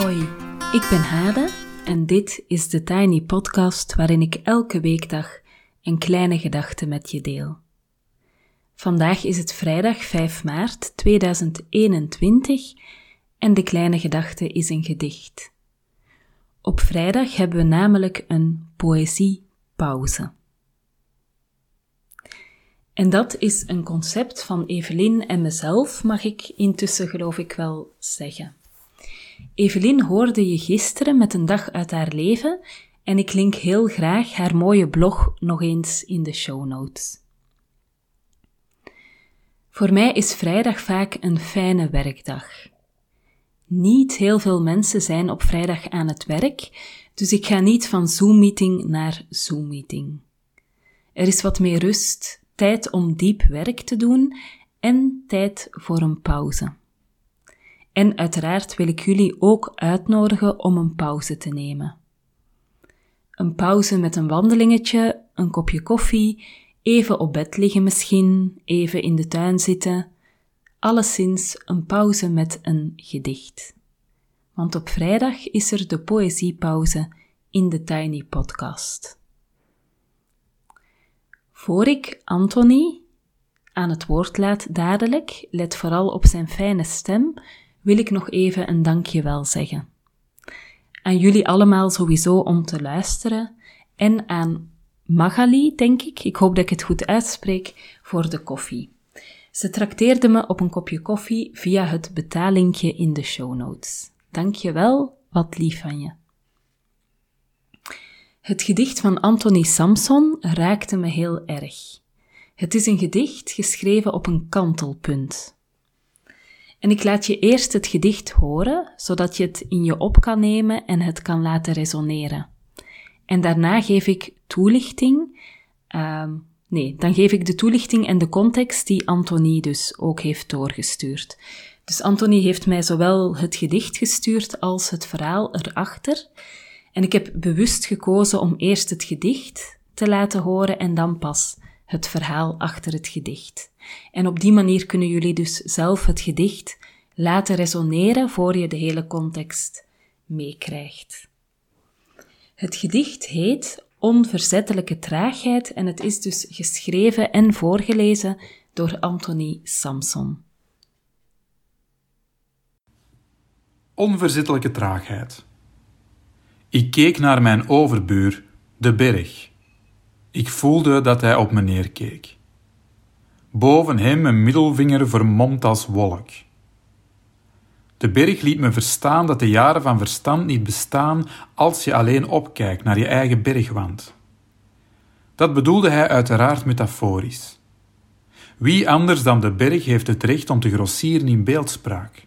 Hoi, ik ben Hade en dit is de Tiny Podcast waarin ik elke weekdag een kleine gedachte met je deel. Vandaag is het vrijdag 5 maart 2021 en de kleine gedachte is een gedicht. Op vrijdag hebben we namelijk een poëziepauze. En dat is een concept van Evelien en mezelf, mag ik intussen geloof ik wel zeggen. Evelien hoorde je gisteren met een dag uit haar leven en ik link heel graag haar mooie blog nog eens in de show notes. Voor mij is vrijdag vaak een fijne werkdag. Niet heel veel mensen zijn op vrijdag aan het werk, dus ik ga niet van Zoom-meeting naar Zoom-meeting. Er is wat meer rust, tijd om diep werk te doen en tijd voor een pauze. En uiteraard wil ik jullie ook uitnodigen om een pauze te nemen. Een pauze met een wandelingetje, een kopje koffie, even op bed liggen misschien, even in de tuin zitten. Alleszins een pauze met een gedicht. Want op vrijdag is er de poëziepauze in de Tiny Podcast. Voor ik Anthony aan het woord laat dadelijk, let vooral op zijn fijne stem, wil ik nog even een dankjewel zeggen. Aan jullie allemaal sowieso om te luisteren en aan Magali, denk ik, ik hoop dat ik het goed uitspreek, voor de koffie. Ze trakteerde me op een kopje koffie via het betalinkje in de show notes. Dankjewel, wat lief van je. Het gedicht van Anthony Samson raakte me heel erg. Het is een gedicht geschreven op een kantelpunt. En ik laat je eerst het gedicht horen, zodat je het in je op kan nemen en het kan laten resoneren. En daarna geef ik toelichting. Uh, nee, dan geef ik de toelichting en de context die Anthony dus ook heeft doorgestuurd. Dus Anthony heeft mij zowel het gedicht gestuurd als het verhaal erachter. En ik heb bewust gekozen om eerst het gedicht te laten horen en dan pas het verhaal achter het gedicht. En op die manier kunnen jullie dus zelf het gedicht laten resoneren voor je de hele context meekrijgt. Het gedicht heet Onverzettelijke traagheid en het is dus geschreven en voorgelezen door Anthony Samson. Onverzettelijke traagheid. Ik keek naar mijn overbuur, de berg. Ik voelde dat hij op me neerkeek. Boven hem een middelvinger vermomd als wolk. De berg liet me verstaan dat de jaren van verstand niet bestaan als je alleen opkijkt naar je eigen bergwand. Dat bedoelde hij uiteraard metaforisch. Wie anders dan de berg heeft het recht om te grossieren in beeldspraak?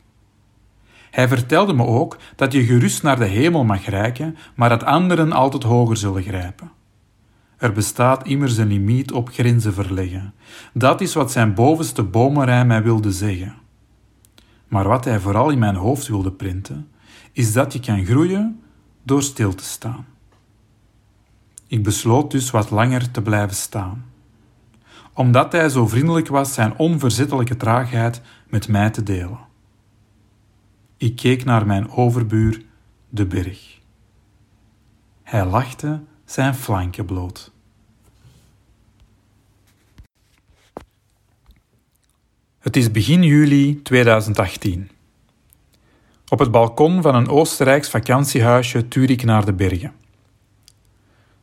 Hij vertelde me ook dat je gerust naar de hemel mag reiken, maar dat anderen altijd hoger zullen grijpen. Er bestaat immers een limiet op grenzen verleggen. Dat is wat zijn bovenste bomenrij mij wilde zeggen. Maar wat hij vooral in mijn hoofd wilde printen, is dat je kan groeien door stil te staan. Ik besloot dus wat langer te blijven staan. Omdat hij zo vriendelijk was zijn onverzettelijke traagheid met mij te delen. Ik keek naar mijn overbuur, de berg. Hij lachte zijn flanken bloot. Het is begin juli 2018. Op het balkon van een Oostenrijks vakantiehuisje tuur ik naar de bergen.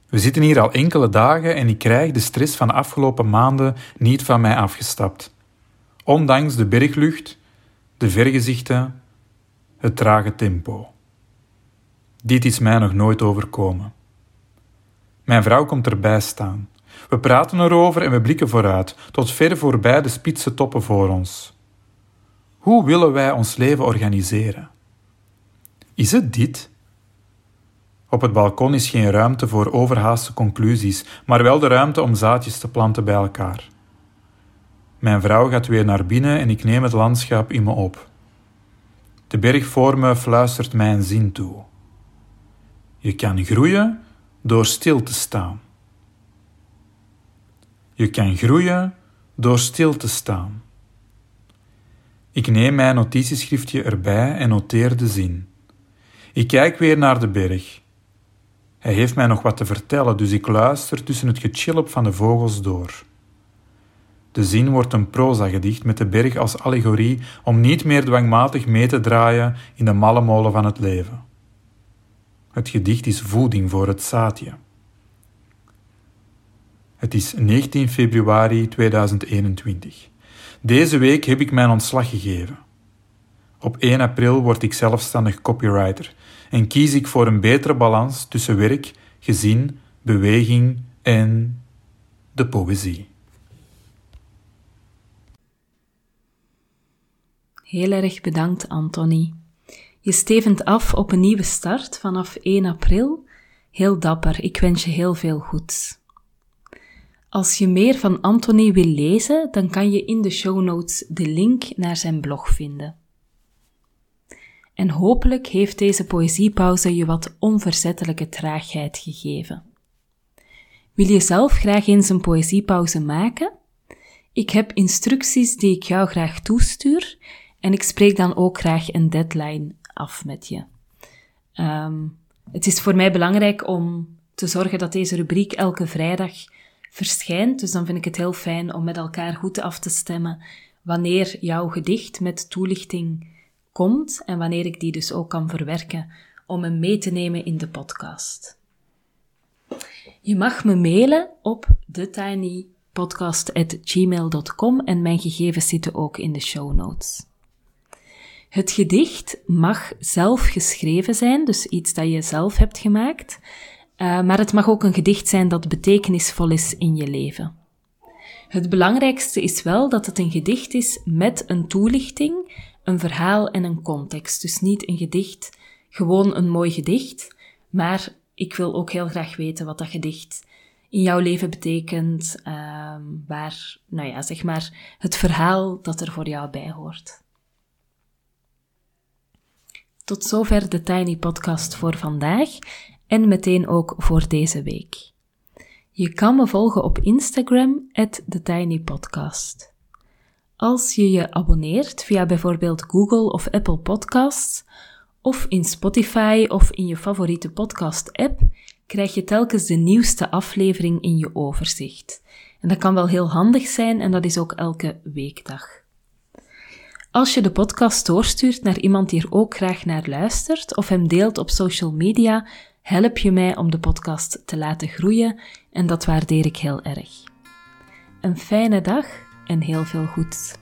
We zitten hier al enkele dagen en ik krijg de stress van de afgelopen maanden niet van mij afgestapt. Ondanks de berglucht, de vergezichten, het trage tempo. Dit is mij nog nooit overkomen. Mijn vrouw komt erbij staan. We praten erover en we blikken vooruit, tot ver voorbij de spitse toppen voor ons. Hoe willen wij ons leven organiseren? Is het dit? Op het balkon is geen ruimte voor overhaaste conclusies, maar wel de ruimte om zaadjes te planten bij elkaar. Mijn vrouw gaat weer naar binnen en ik neem het landschap in me op. De berg voor me fluistert mij een zin toe. Je kan groeien door stil te staan. Je kan groeien door stil te staan. Ik neem mijn notitieschriftje erbij en noteer de zin. Ik kijk weer naar de berg. Hij heeft mij nog wat te vertellen, dus ik luister tussen het gechillop van de vogels door. De zin wordt een proza-gedicht met de berg als allegorie om niet meer dwangmatig mee te draaien in de malle molen van het leven. Het gedicht is voeding voor het zaadje. Het is 19 februari 2021. Deze week heb ik mijn ontslag gegeven. Op 1 april word ik zelfstandig copywriter en kies ik voor een betere balans tussen werk, gezin, beweging en de poëzie. Heel erg bedankt, Anthony. Je stevend af op een nieuwe start vanaf 1 april. Heel dapper, ik wens je heel veel goeds. Als je meer van Anthony wil lezen, dan kan je in de show notes de link naar zijn blog vinden. En hopelijk heeft deze poëziepauze je wat onverzettelijke traagheid gegeven. Wil je zelf graag eens een poëziepauze maken? Ik heb instructies die ik jou graag toestuur en ik spreek dan ook graag een deadline af met je. Ehm, het is voor mij belangrijk om te zorgen dat deze rubriek elke vrijdag verschijnt. Dus dan vind ik het heel fijn om met elkaar goed af te stemmen wanneer jouw gedicht met toelichting komt en wanneer ik die dus ook kan verwerken om hem mee te nemen in de podcast. Je mag me mailen op thetinypodcast.gmail.com en mijn gegevens zitten ook in de show notes. Het gedicht mag zelf geschreven zijn, dus iets dat je zelf hebt gemaakt, uh, maar het mag ook een gedicht zijn dat betekenisvol is in je leven. Het belangrijkste is wel dat het een gedicht is met een toelichting, een verhaal en een context. Dus niet een gedicht, gewoon een mooi gedicht, maar ik wil ook heel graag weten wat dat gedicht in jouw leven betekent, uh, waar, nou ja, zeg maar, het verhaal dat er voor jou bij hoort. Tot zover de Tiny Podcast voor vandaag en meteen ook voor deze week. Je kan me volgen op Instagram, TheTinyPodcast. Als je je abonneert via bijvoorbeeld Google of Apple Podcasts, of in Spotify of in je favoriete podcast-app, krijg je telkens de nieuwste aflevering in je overzicht. En dat kan wel heel handig zijn en dat is ook elke weekdag. Als je de podcast doorstuurt naar iemand die er ook graag naar luistert of hem deelt op social media, help je mij om de podcast te laten groeien en dat waardeer ik heel erg. Een fijne dag en heel veel goeds.